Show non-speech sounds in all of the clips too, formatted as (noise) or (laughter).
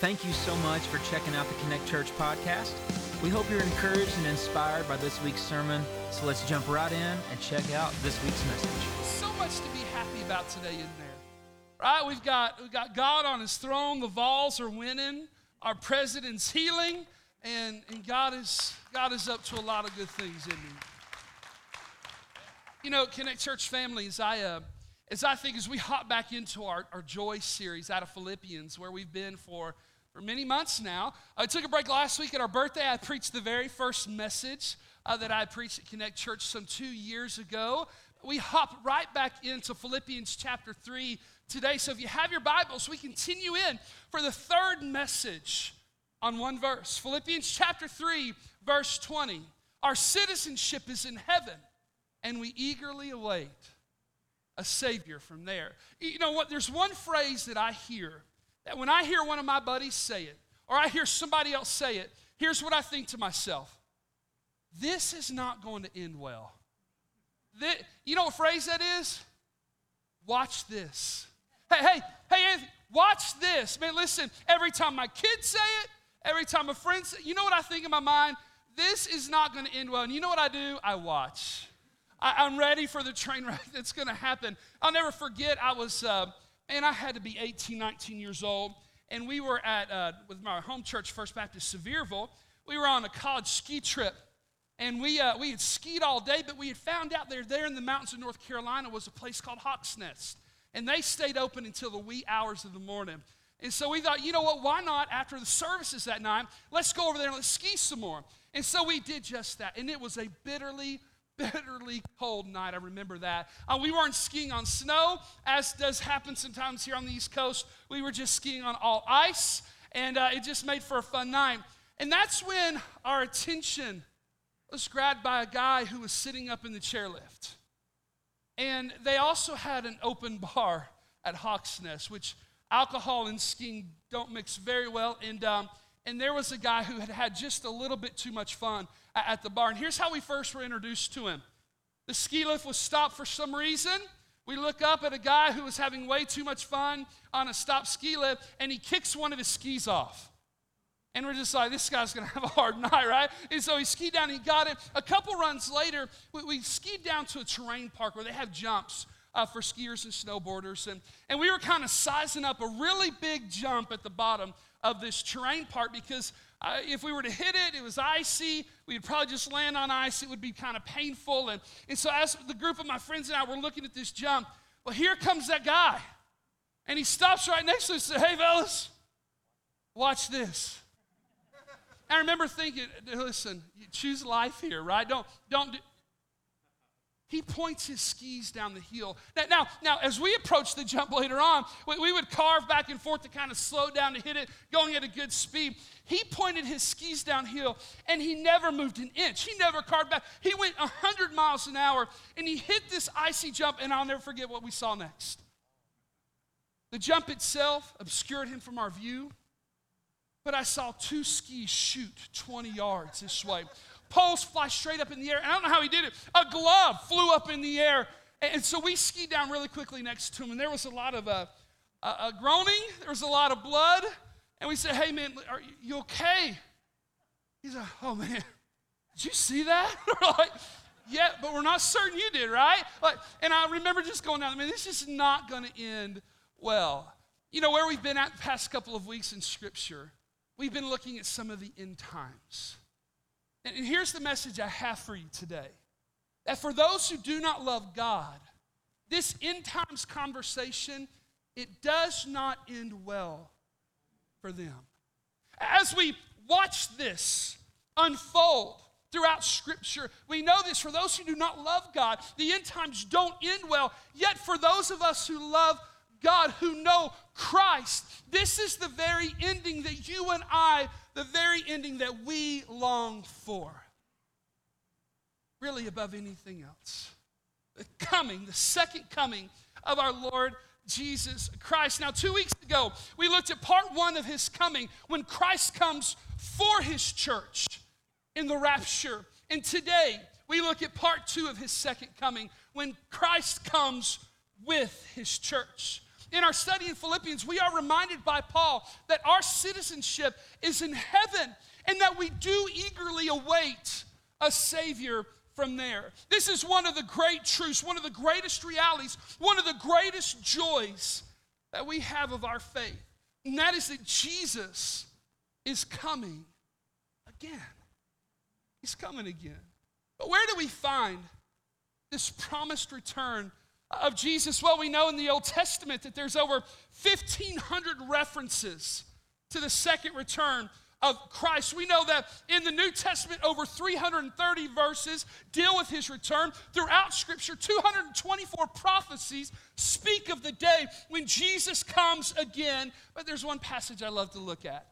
Thank you so much for checking out the Connect Church podcast. We hope you're encouraged and inspired by this week's sermon. So let's jump right in and check out this week's message. So much to be happy about today in there. Right? We've got we've got God on his throne, the Vols are winning, our president's healing, and, and God is God is up to a lot of good things in me. You know, Connect Church families, I uh, as I think as we hop back into our, our joy series out of Philippians, where we've been for for many months now. I took a break last week at our birthday. I preached the very first message uh, that I preached at Connect Church some two years ago. We hop right back into Philippians chapter 3 today. So if you have your Bibles, we continue in for the third message on one verse. Philippians chapter 3, verse 20. Our citizenship is in heaven, and we eagerly await a Savior from there. You know what? There's one phrase that I hear that when I hear one of my buddies say it, or I hear somebody else say it, here's what I think to myself this is not going to end well. This, you know what phrase that is? Watch this. Hey, hey, hey, Anthony, watch this. Man, listen, every time my kids say it, every time a friend you know what I think in my mind? This is not going to end well. And you know what I do? I watch. I, am ready for the train wreck (laughs) that's going to happen. I'll never forget, I was. Uh, and I had to be 18, 19 years old. And we were at, uh, with my home church, First Baptist Sevierville, we were on a college ski trip. And we, uh, we had skied all day, but we had found out there, there in the mountains of North Carolina was a place called Hawk's Nest. And they stayed open until the wee hours of the morning. And so we thought, you know what, why not after the services that night, let's go over there and let's ski some more. And so we did just that. And it was a bitterly bitterly cold night. I remember that. Uh, we weren't skiing on snow, as does happen sometimes here on the East Coast. We were just skiing on all ice, and uh, it just made for a fun night. And that's when our attention was grabbed by a guy who was sitting up in the chairlift. And they also had an open bar at Hawks Nest, which alcohol and skiing don't mix very well. And, um, and there was a guy who had had just a little bit too much fun at the bar. And here's how we first were introduced to him the ski lift was stopped for some reason. We look up at a guy who was having way too much fun on a stopped ski lift, and he kicks one of his skis off. And we're just like, this guy's gonna (laughs) have a hard night, right? And so he skied down, he got it. A couple runs later, we, we skied down to a terrain park where they have jumps uh, for skiers and snowboarders. And, and we were kind of sizing up a really big jump at the bottom of this terrain park because uh, if we were to hit it, it was icy. We'd probably just land on ice. It would be kind of painful. And, and so, as the group of my friends and I were looking at this jump, well, here comes that guy. And he stops right next to us and says, Hey, fellas, watch this. I remember thinking, listen, choose life here, right? Don't, don't do, he points his skis down the hill. Now, now, now as we approach the jump later on, we, we, would carve back and forth to kind of slow down to hit it, going at a good speed. He pointed his skis downhill and he never moved an inch. He never carved back. He went 100 miles an hour and he hit this icy jump, and I'll never forget what we saw next. The jump itself obscured him from our view, but I saw two skis shoot 20 yards this way poles fly straight up in the air. And I don't know how he did it. A glove flew up in the air. And so we skied down really quickly next to him. And there was a lot of uh, uh, groaning, there was a lot of blood. And we said, Hey, man, are you okay? He's like, Oh, man, did you see that? (laughs) we're like, yeah, but we're not certain you did, right? Like, and I remember just going down, I mean, this is not going to end well. You know, where we've been at the past couple of weeks in Scripture, we've been looking at some of the end times. And here's the message I have for you today that for those who do not love God, this end times conversation, it does not end well for them. As we watch this unfold throughout Scripture, we know this for those who do not love God, the end times don't end well. Yet for those of us who love God, who know Christ, this is the very ending that you and I the very ending that we long for. Really, above anything else. The coming, the second coming of our Lord Jesus Christ. Now, two weeks ago, we looked at part one of his coming when Christ comes for his church in the rapture. And today, we look at part two of his second coming when Christ comes with his church. In our study in Philippians, we are reminded by Paul that our citizenship is in heaven and that we do eagerly await a Savior from there. This is one of the great truths, one of the greatest realities, one of the greatest joys that we have of our faith. And that is that Jesus is coming again. He's coming again. But where do we find this promised return of Jesus? Well, we know in the Old Testament that there's over 1,500 references to the second return of Christ. We know that in the New Testament, over 330 verses deal with his return. Throughout Scripture, 224 prophecies speak of the day when Jesus comes again. But there's one passage I love to look at.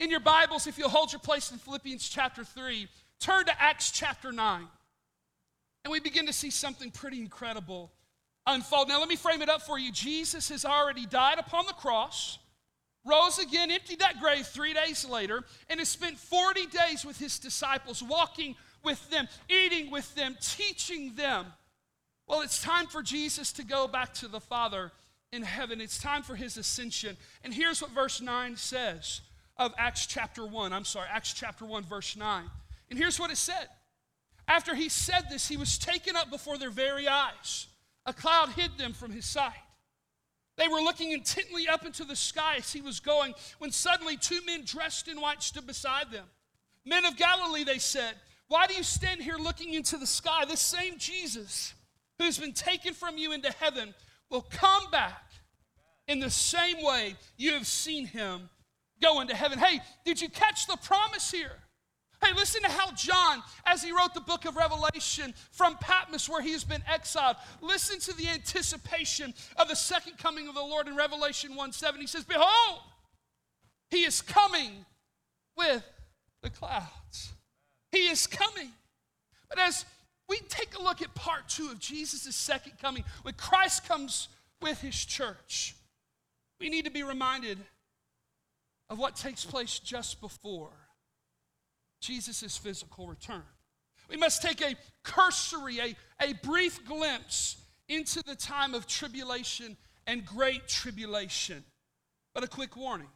In your Bibles, if you'll hold your place in Philippians chapter 3, turn to Acts chapter 9. And we begin to see something pretty incredible unfold. Now, let me frame it up for you. Jesus has already died upon the cross rose again, emptied that grave three days later, and has spent 40 days with his disciples, walking with them, eating with them, teaching them. Well, it's time for Jesus to go back to the Father in heaven. It's time for his ascension. And here's what verse 9 says of Acts chapter 1. I'm sorry, Acts chapter 1, verse 9. And here's what it said. After he said this, he was taken up before their very eyes. A cloud hid them from his sight. They were looking intently up into the sky as he was going when suddenly two men dressed in white stood beside them. Men of Galilee, they said, why do you stand here looking into the sky? This same Jesus who's been taken from you into heaven will come back in the same way you have seen him go into heaven. Hey, did you catch the promise here? Hey, listen to how John, as he wrote the book of Revelation from Patmos, where he has been exiled, listen to the anticipation of the second coming of the Lord in Revelation 1 7. He says, Behold, he is coming with the clouds. He is coming. But as we take a look at part two of Jesus' second coming, when Christ comes with his church, we need to be reminded of what takes place just before Jesus' physical return. We must take a cursory, a, a brief glimpse into the time of tribulation and great tribulation. But a quick warning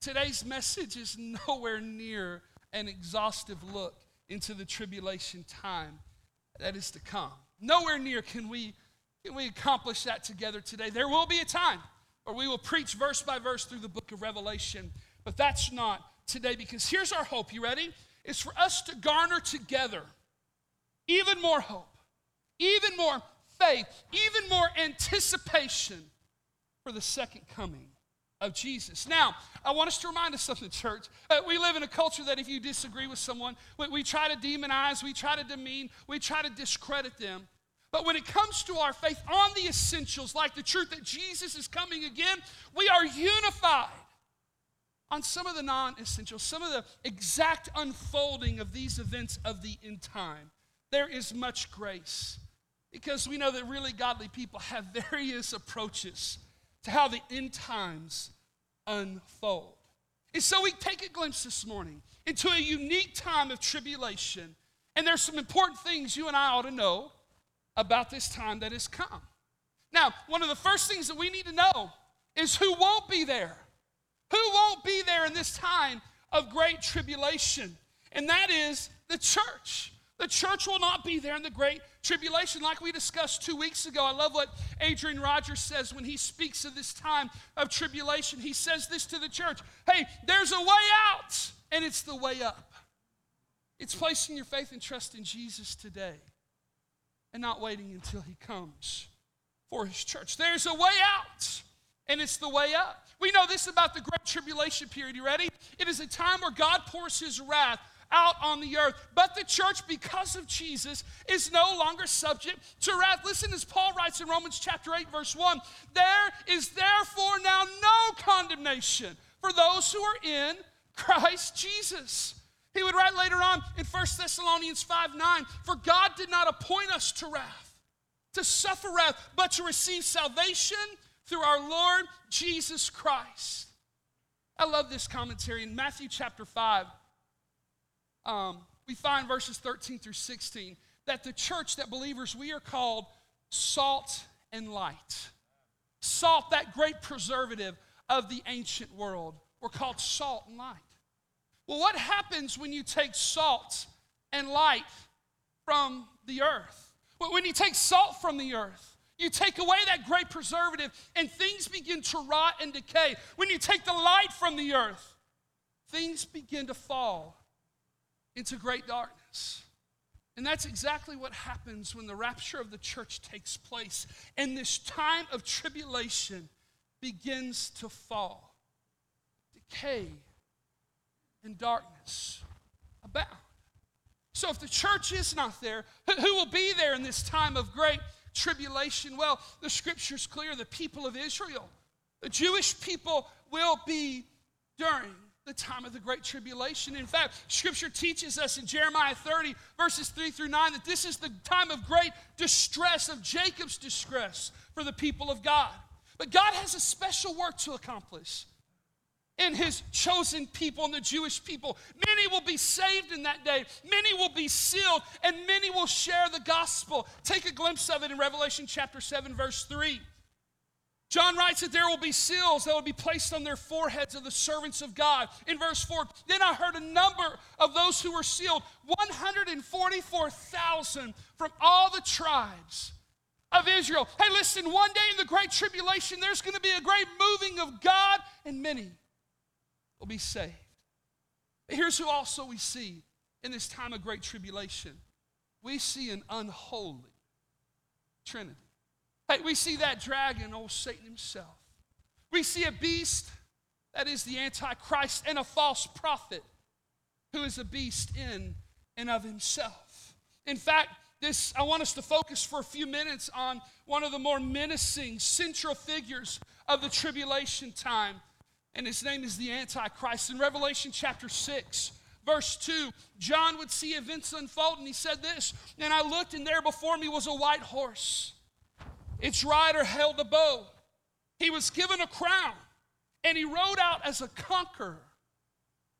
today's message is (laughs) nowhere near an exhaustive look into the tribulation time that is to come. Nowhere near can we, can we accomplish that together today. There will be a time where we will preach verse by verse through the book of Revelation, but that's not today because here's our hope. You ready? It's for us to garner together even more hope, even more faith, even more anticipation for the second coming of Jesus. Now, I want us to remind us something, church. Uh, we live in a culture that if you disagree with someone, we, we try to demonize, we try to demean, we try to discredit them. But when it comes to our faith on the essentials, like the truth that Jesus is coming again, we are unified on some of the non essential, some of the exact unfolding of these events of the end time. There is much grace because we know that really godly people have (laughs) various approaches to how the end times unfold. And so we take a glimpse this morning into a unique time of tribulation. And there's some important things you and I ought to know about this time that has come. Now, one of the first things that we need to know is who won't be there. Who won't be there in this time of great tribulation? And that is the church. The church will not be there in the great tribulation, like we discussed two weeks ago. I love what Adrian Rogers says when he speaks of this time of tribulation. He says this to the church Hey, there's a way out, and it's the way up. It's placing your faith and trust in Jesus today and not waiting until he comes for his church. There's a way out, and it's the way up. We know this about the Great Tribulation period. You ready? It is a time where God pours his wrath out on the earth. But the church, because of Jesus, is no longer subject to wrath. Listen as Paul writes in Romans chapter 8, verse 1 There is therefore now no condemnation for those who are in Christ Jesus. He would write later on in 1 Thessalonians 5 9, For God did not appoint us to wrath, to suffer wrath, but to receive salvation through our Lord Jesus Christ. I love this commentary in Matthew chapter 5. Um, we find verses 13 through 16 that the church, that believers, we are called salt and light. Salt, that great preservative of the ancient world, were called salt and light. Well, what happens when you take salt and light from the earth? When you take salt from the earth, you take away that great preservative and things begin to rot and decay. When you take the light from the earth, things begin to fall into great darkness. And that's exactly what happens when the rapture of the church takes place and this time of tribulation begins to fall. Decay and darkness abound. So, if the church is not there, who will be there in this time of great tribulation? Well, the scripture's clear the people of Israel, the Jewish people will be during the time of the great tribulation. In fact, scripture teaches us in Jeremiah 30, verses 3 through 9, that this is the time of great distress, of Jacob's distress for the people of God. But God has a special work to accomplish in his chosen people and the Jewish people. Many will be saved in that day, many will be sealed, and many will share the gospel. Take a glimpse of it in Revelation chapter 7, verse 3. John writes that there will be seals that will be placed on their foreheads of the servants of God. In verse 4, then I heard a number of those who were sealed 144,000 from all the tribes of Israel. Hey, listen, one day in the Great Tribulation, there's going to be a great moving of God, and many will be saved. But here's who also we see in this time of Great Tribulation we see an unholy Trinity. Hey, we see that dragon, old Satan himself. We see a beast that is the Antichrist and a false prophet who is a beast in and of himself. In fact, this I want us to focus for a few minutes on one of the more menacing central figures of the tribulation time, and his name is the Antichrist. In Revelation chapter 6, verse 2, John would see events unfold, and he said this And I looked, and there before me was a white horse its rider held a bow. He was given a crown, and he rode out as a conqueror,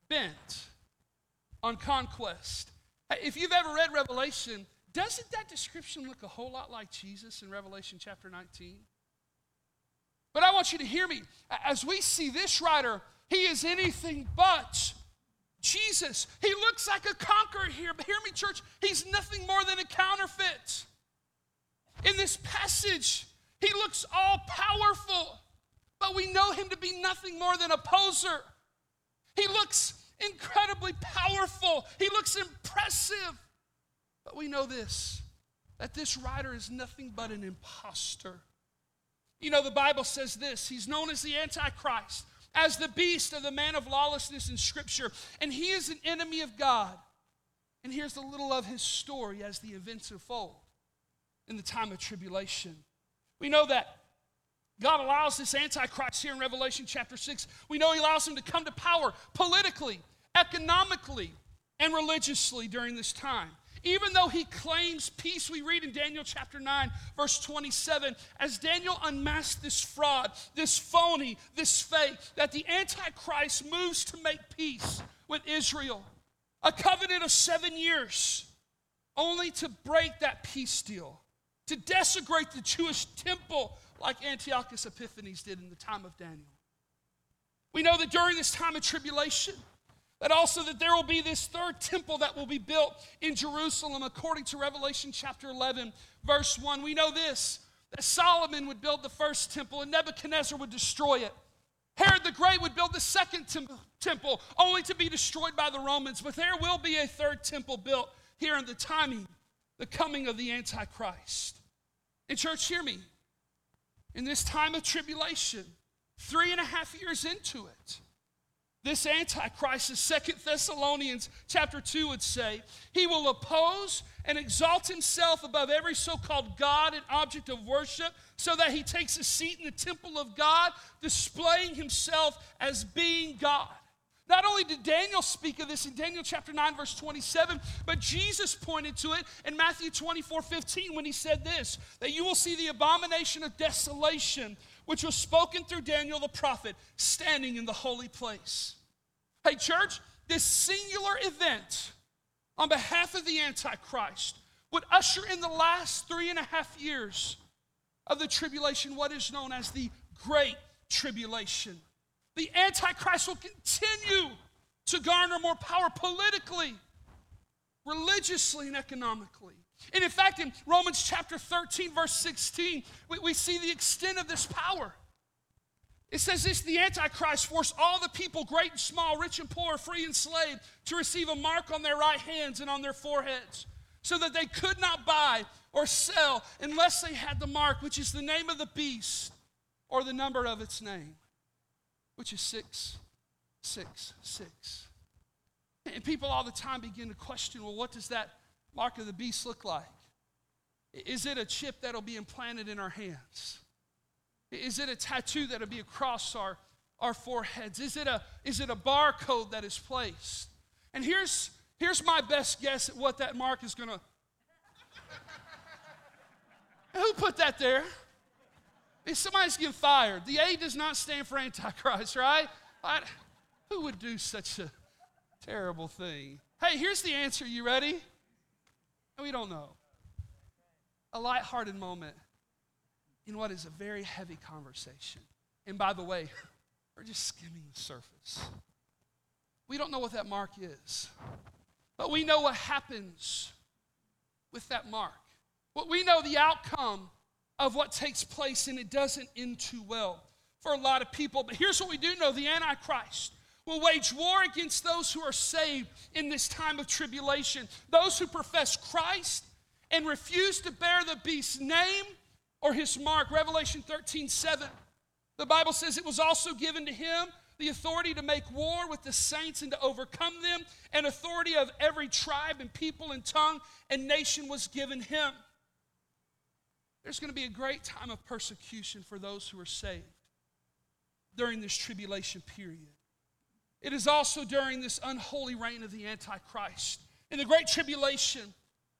bent on conquest. If you've ever read Revelation, doesn't that description look a whole lot like Jesus in Revelation chapter 19? But I want you to hear me. As we see this rider, he is anything but Jesus. He looks like a conqueror here, but hear me, church, he's nothing more than a counterfeit. In this passage, he looks all powerful, but we know him to be nothing more than a poser. He looks incredibly powerful, he looks impressive, but we know this that this rider is nothing but an impostor. You know, the Bible says this He's known as the Antichrist, as the beast of the man of lawlessness in Scripture, and he is an enemy of God. And here's a little of his story as the events unfold in the time of tribulation. We know that God allows this Antichrist here in Revelation chapter 6. We know He allows him to come to power politically, economically, and religiously during this time. Even though he claims peace, we read in Daniel chapter 9, verse 27, as Daniel unmasked this fraud, this phony, this fake, that the Antichrist moves to make peace with Israel. A covenant of seven years, only to break that peace deal to desecrate the Jewish temple like Antiochus Epiphanes did in the time of Daniel. We know that during this time of tribulation, that also that there will be this third temple that will be built in Jerusalem according to Revelation chapter 11 verse 1. We know this that Solomon would build the first temple and Nebuchadnezzar would destroy it. Herod the Great would build the second temple only to be destroyed by the Romans, but there will be a third temple built here in the timing the coming of the Antichrist. And, church, hear me. In this time of tribulation, three and a half years into it, this antichrist as second thessalonians chapter 2 would say he will oppose and exalt himself above every so-called god and object of worship so that he takes a seat in the temple of god displaying himself as being god. Not only did Daniel speak of this in Daniel chapter 9, verse 27, but Jesus pointed to it in Matthew 24, 15 when he said this that you will see the abomination of desolation, which was spoken through Daniel the prophet, standing in the holy place. Hey, church, this singular event on behalf of the Antichrist would usher in the last three and a half years of the tribulation, what is known as the Great Tribulation. The Antichrist will continue to garner more power politically, religiously, and economically. And in fact, in Romans chapter 13, verse 16, we, we see the extent of this power. It says this the Antichrist forced all the people, great and small, rich and poor, free and slave, to receive a mark on their right hands and on their foreheads, so that they could not buy or sell unless they had the mark, which is the name of the beast or the number of its name, which is 666. And people all the time begin to question well, what does that mark of the beast look like? Is it a chip that'll be implanted in our hands? Is it a tattoo that'll be across our, our foreheads? Is it, a, is it a barcode that is placed? And here's, here's my best guess at what that mark is going (laughs) to. Who put that there? If somebody's getting fired. The A does not stand for Antichrist, right? I, who would do such a terrible thing? Hey, here's the answer. You ready? We don't know. A light-hearted moment in what is a very heavy conversation. And by the way, (laughs) we're just skimming the surface. We don't know what that mark is, but we know what happens with that mark. What we know the outcome of what takes place, and it doesn't end too well for a lot of people. But here's what we do know the Antichrist will wage war against those who are saved in this time of tribulation, those who profess Christ and refuse to bear the beast's name or his mark. Revelation 13 7. The Bible says it was also given to him the authority to make war with the saints and to overcome them, and authority of every tribe and people and tongue and nation was given him. There's going to be a great time of persecution for those who are saved during this tribulation period. It is also during this unholy reign of the Antichrist, in the great tribulation,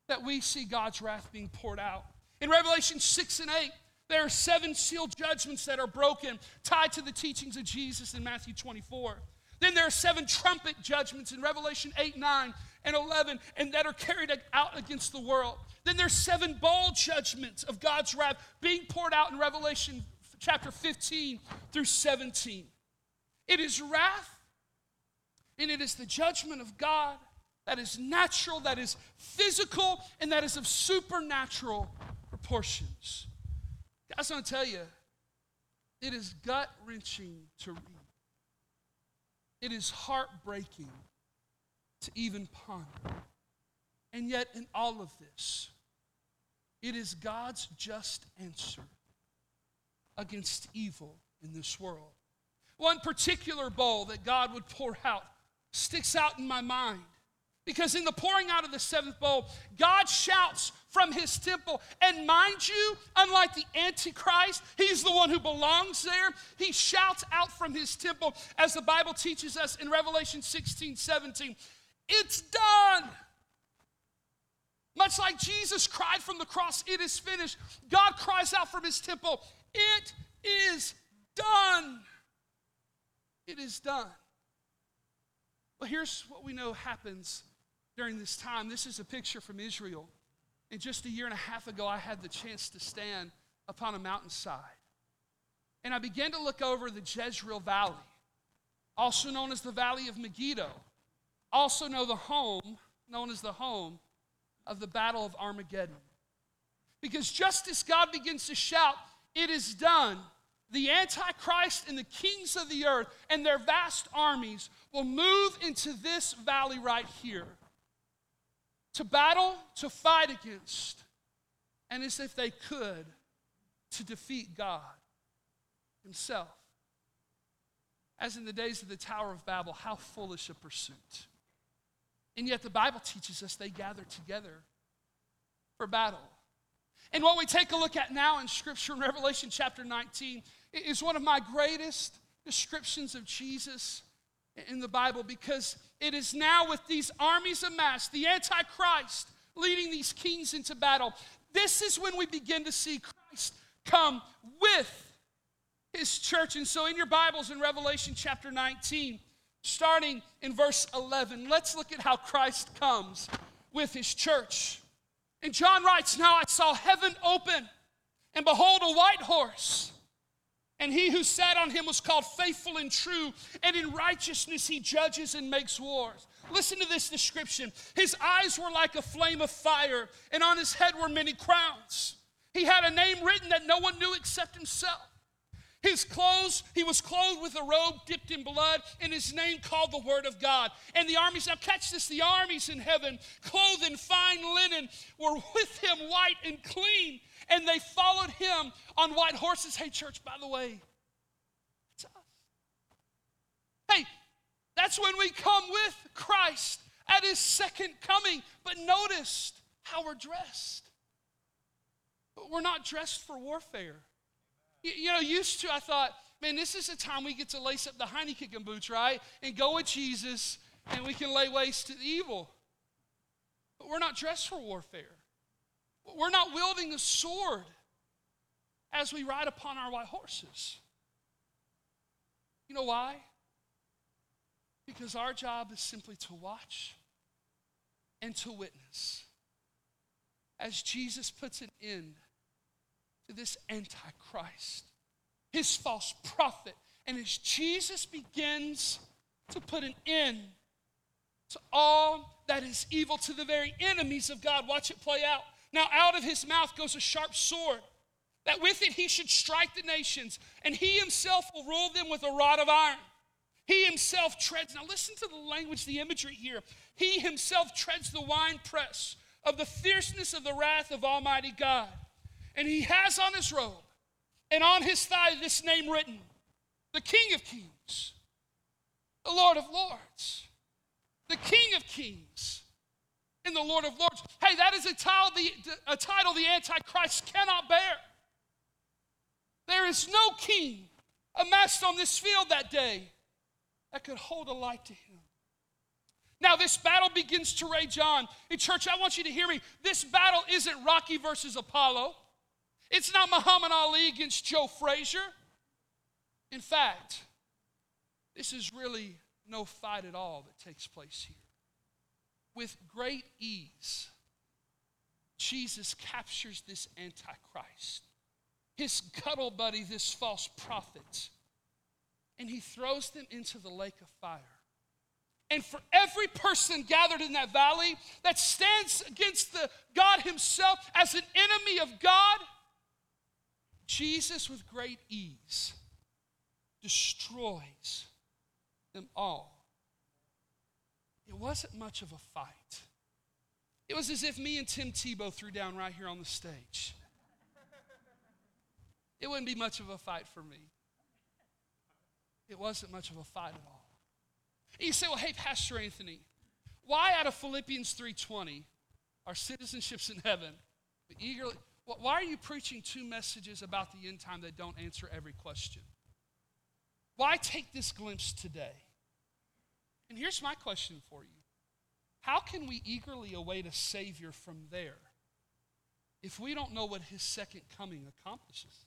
that we see God's wrath being poured out. In Revelation 6 and 8, there are seven sealed judgments that are broken, tied to the teachings of Jesus in Matthew 24. Then there are seven trumpet judgments in Revelation 8, 9, and 11, and that are carried out against the world. Then there's seven bowl judgments of God's wrath being poured out in Revelation chapter 15 through 17. It is wrath, and it is the judgment of God that is natural, that is physical, and that is of supernatural proportions. Guys, I want to tell you, it is gut wrenching to read. It is heartbreaking to even ponder. And yet, in all of this, it is God's just answer against evil in this world. One particular bowl that God would pour out sticks out in my mind because in the pouring out of the seventh bowl, God shouts from his temple. And mind you, unlike the Antichrist, he's the one who belongs there. He shouts out from his temple, as the Bible teaches us in Revelation 16 17. It's done. Much like Jesus cried from the cross, it is finished. God cries out from his temple, it is done. It is done. Well, here's what we know happens during this time. This is a picture from Israel. And just a year and a half ago, I had the chance to stand upon a mountainside. And I began to look over the Jezreel Valley, also known as the Valley of Megiddo, also know the home, known as the home of the Battle of Armageddon. Because just as God begins to shout, It is done, the Antichrist and the kings of the earth and their vast armies will move into this valley right here to battle, to fight against, and as if they could, to defeat God Himself. As in the days of the Tower of Babel, how foolish a pursuit. And yet the Bible teaches us they gather together for battle. And what we take a look at now in Scripture in Revelation chapter 19 is one of my greatest descriptions of Jesus in the Bible because it is now with these armies amassed, the Antichrist leading these kings into battle. This is when we begin to see Christ come with his church. And so, in your Bibles, in Revelation chapter 19, starting in verse 11, let's look at how Christ comes with his church. And John writes, Now I saw heaven open And behold, a white horse. And he who sat on him was called faithful and true, and in righteousness he judges and makes wars. Listen to this description. His eyes were like a flame of fire, and on his head were many crowns. He had a name written that no one knew except himself. His clothes, he was clothed with a robe dipped in blood, and his name called the Word of God. And the armies, now catch this, the armies in heaven, clothed in fine linen, were with him white and clean, and they followed him on white horses. Hey, church, by the way, it's us. Hey, that's when we come with Christ at his second coming. But notice how we're dressed. We're not dressed for warfare. You, you know, used to, I thought, man, this is the time we get to lace up the Heineken boots, right? And go with Jesus, and we can lay waste to the evil. But we're not dressed for warfare. We're not wielding a sword as we ride upon our white horses. You know why? Because our job is simply to watch and to witness as Jesus puts an end to this Antichrist, his false prophet. And as Jesus begins to put an end to all that is evil, to the very enemies of God, watch it play out. Now, out of his mouth goes a sharp sword, that with it he should strike the nations, and he himself will rule them with a rod of iron. He himself treads, now listen to the language, the imagery here. He himself treads the winepress of the fierceness of the wrath of Almighty God. And he has on his robe and on his thigh this name written the King of Kings, the Lord of Lords, the King of Kings, and the Lord of Lords. Hey, that is a title the, a title the Antichrist cannot bear. There is no king amassed on this field that day that could hold a light to him. Now, this battle begins to rage on. In church, I want you to hear me. This battle isn't Rocky versus Apollo. It's not Muhammad Ali against Joe Frazier. In fact, this is really no fight at all that takes place here. With great ease, Jesus captures this Antichrist, his cuddle buddy, this false prophet, and he throws them into the lake of fire. And for every person gathered in that valley that stands against the God Himself as an enemy of God, Jesus, with great ease, destroys them all. It wasn't much of a fight. It was as if me and Tim Tebow threw down right here on the stage. It wouldn't be much of a fight for me. It wasn't much of a fight at all. And you say, well, hey, Pastor Anthony, why out of Philippians 3.20, our citizenships in heaven, we eagerly, why are you preaching two messages about the end time that don't answer every question? Why take this glimpse today? And here's my question for you How can we eagerly await a Savior from there if we don't know what His second coming accomplishes?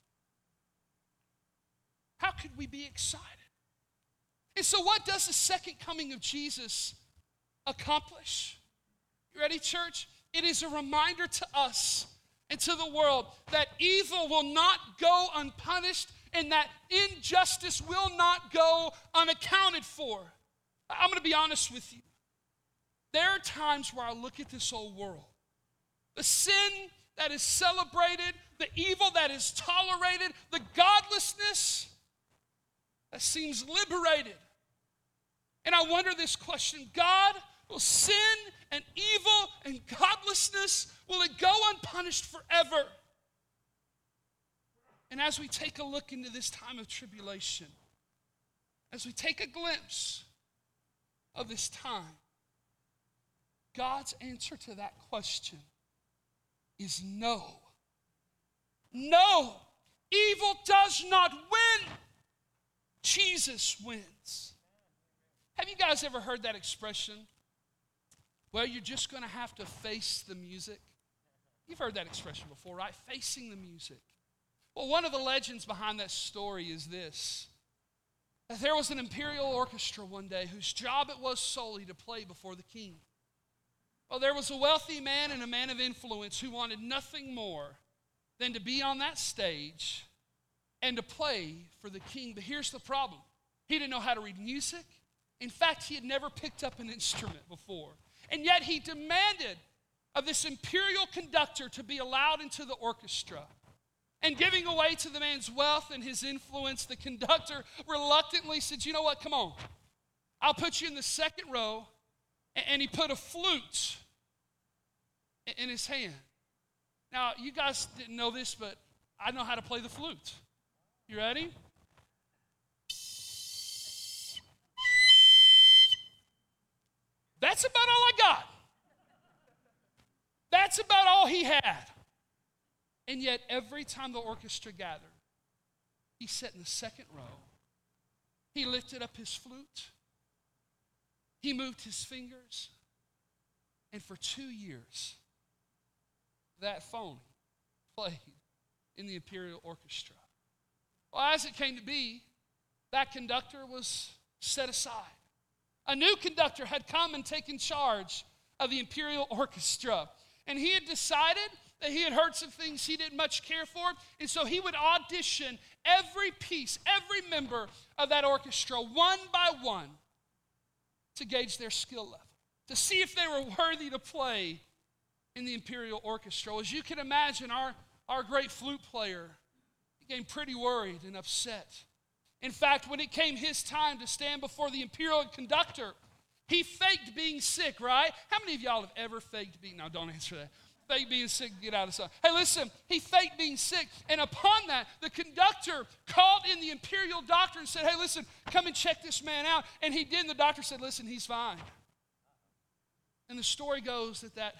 How could we be excited? And so, what does the second coming of Jesus accomplish? You ready, church? It is a reminder to us and to the world that evil will not go unpunished and that injustice will not go unaccounted for. I'm going to be honest with you. There are times where I look at this old world, the sin that is celebrated, the evil that is tolerated, the godlessness that seems liberated. And I wonder this question God, will sin and evil and godlessness, will it go unpunished forever? And as we take a look into this time of tribulation, as we take a glimpse of this time, God's answer to that question is no. No, evil does not win. Jesus wins. Have you guys ever heard that expression? Well, you're just going to have to face the music. You've heard that expression before, right? Facing the music. Well, one of the legends behind that story is this that there was an imperial orchestra one day whose job it was solely to play before the king. Well, there was a wealthy man and a man of influence who wanted nothing more than to be on that stage and to play for the king. But here's the problem he didn't know how to read music. In fact, he had never picked up an instrument before. And yet he demanded of this imperial conductor to be allowed into the orchestra. And giving away to the man's wealth and his influence, the conductor reluctantly said, You know what? Come on. I'll put you in the second row. And he put a flute in his hand. Now, you guys didn't know this, but I know how to play the flute. You ready? That's about all I got. That's about all he had. And yet, every time the orchestra gathered, he sat in the second row. He lifted up his flute. He moved his fingers. And for two years, that phone played in the Imperial Orchestra. Well, as it came to be, that conductor was set aside. A new conductor had come and taken charge of the Imperial Orchestra. And he had decided that he had heard some things he didn't much care for. And so he would audition every piece, every member of that orchestra, one by one, to gauge their skill level, to see if they were worthy to play in the Imperial Orchestra. As you can imagine, our, our great flute player became pretty worried and upset. In fact, when it came his time to stand before the Imperial conductor, he faked being sick, right? How many of y'all have ever faked being, now don't answer that. Fake being sick, get out of sight. Hey, listen, he faked being sick. And upon that, the conductor called in the imperial doctor and said, Hey, listen, come and check this man out. And he did. And the doctor said, Listen, he's fine. And the story goes that that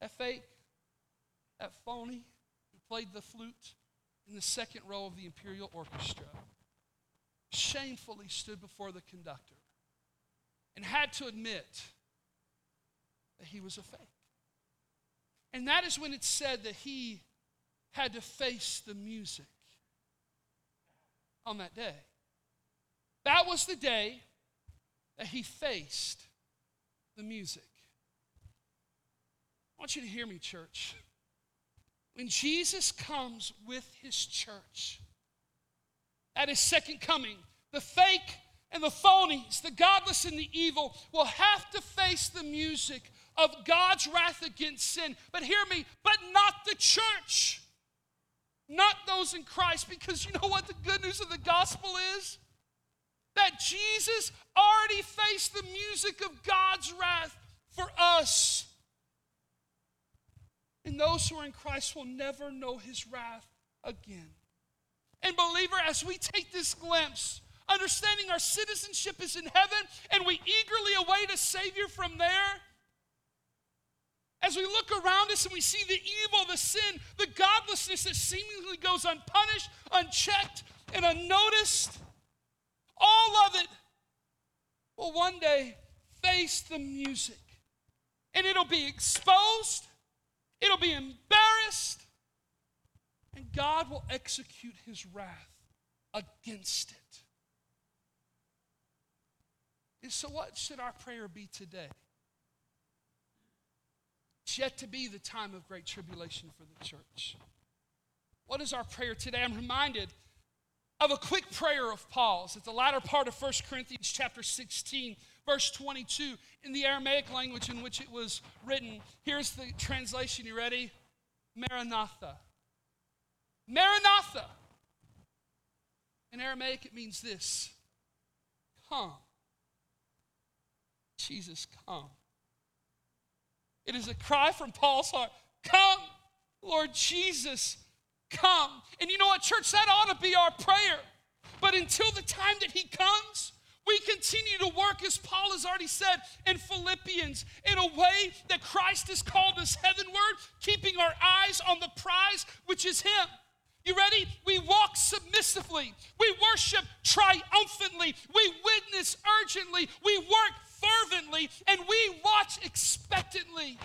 that fake, that phony who played the flute in the second row of the Imperial Orchestra, shamefully stood before the conductor and had to admit that he was a fake. And that is when it said that he had to face the music on that day. That was the day that he faced the music. I want you to hear me, church. When Jesus comes with his church at his second coming, the fake and the phonies, the godless and the evil, will have to face the music of God's wrath against sin. But hear me, but not the church, not those in Christ, because you know what the good news of the gospel is? That Jesus already faced the music of God's wrath for us. And those who are in Christ will never know his wrath again. And, believer, as we take this glimpse, understanding our citizenship is in heaven and we eagerly await a Savior from there, as we look around us and we see the evil, the sin, the godlessness that seemingly goes unpunished, unchecked, and unnoticed, all of it will one day face the music. And it'll be exposed It'll be embarrassed, and God will execute his wrath against it. And so, what should our prayer be today? It's yet to be the time of great tribulation for the church. What is our prayer today? I'm reminded of a quick prayer of Paul's at the latter part of 1 Corinthians chapter 16 verse 22 in the Aramaic language in which it was written. Here's the translation. You ready? Maranatha. Maranatha. In Aramaic, it means this Come. Jesus, come. It is a cry from Paul's heart Come, Lord Jesus, come. And you know what, church? That ought to be our prayer. But until the time that He comes, we continue to work, as Paul has already said in Philippians, in a way that Christ has called us heavenward, keeping our eyes on the prize, which is Him. You ready? We walk submissively. We worship triumphantly. We witness urgently. We work fervently. And we watch expectantly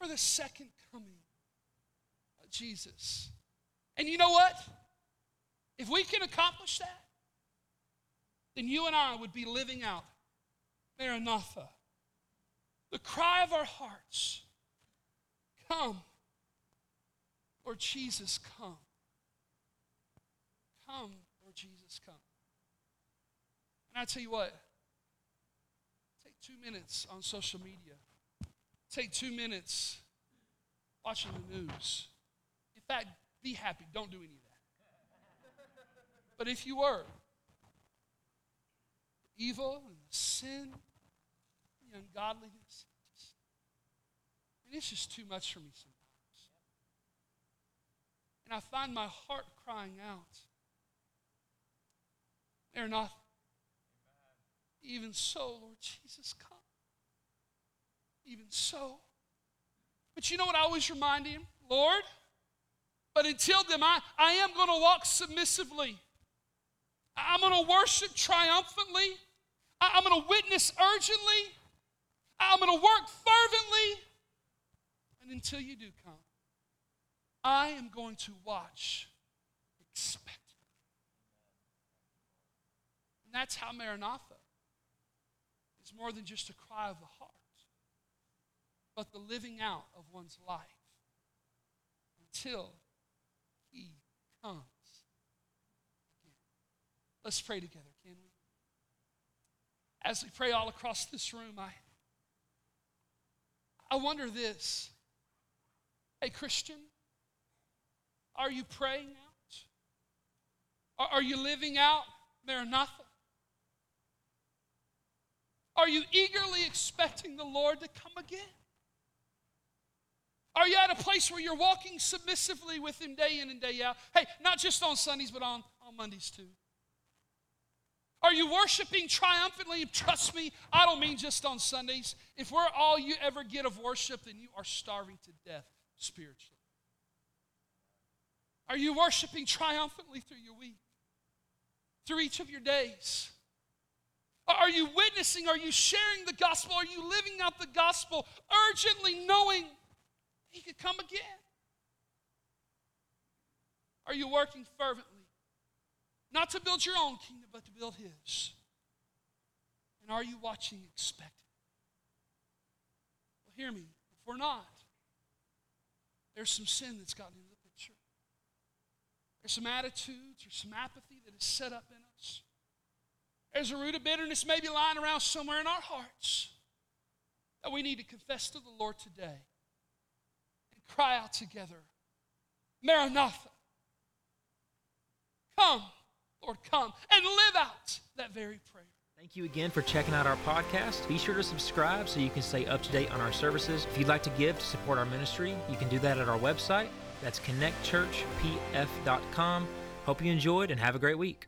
for the second coming of Jesus. And you know what? If we can accomplish that, then you and I would be living out Maranatha, the cry of our hearts. Come. Lord Jesus, come. Come, Lord Jesus, come. And I tell you what, two minutes on social media. Take two minutes watching the news. In fact, be happy. Don't do any of that. But if you were, evil and the sin, the ungodliness, and it's just too much for me sometimes. And I find my heart crying out. They're not. Even so, Lord Jesus, come. Even so. But you know what I always remind him? Lord, but until then, I, I am going to walk submissively. I'm going to worship triumphantly. I, I'm going to witness urgently. I'm going to work fervently. And until you do come, I am going to watch expectantly. And that's how Maranatha is more than just a cry of the heart, but the living out of one's life until he comes again. Let's pray together, can we? As we pray all across this room, I, I wonder this. Hey, Christian, are you praying out? Are, are you living out Maranatha? Are you eagerly expecting the Lord to come again? Are you at a place where you're walking submissively with Him day in and day out? Hey, not just on Sundays, but on, on Mondays too. Are you worshiping triumphantly? Trust me, I don't mean just on Sundays. If we're all you ever get of worship, then you are starving to death spiritually. Are you worshiping triumphantly through your week? Through each of your days? Are you witnessing? Are you sharing the gospel? Are you living out the gospel urgently knowing he could come again? Are you working fervently? Not to build your own kingdom, but to build his. And are you watching expectant? Well, hear me. If we're not, there's some sin that's gotten into the picture. There's some attitudes or some apathy that is set up in. There's a root of bitterness maybe lying around somewhere in our hearts that we need to confess to the Lord today and cry out together Maranatha. Come, Lord, come and live out that very prayer. Thank you again for checking out our podcast. Be sure to subscribe so you can stay up to date on our services. If you'd like to give to support our ministry, you can do that at our website. That's connectchurchpf.com. Hope you enjoyed and have a great week.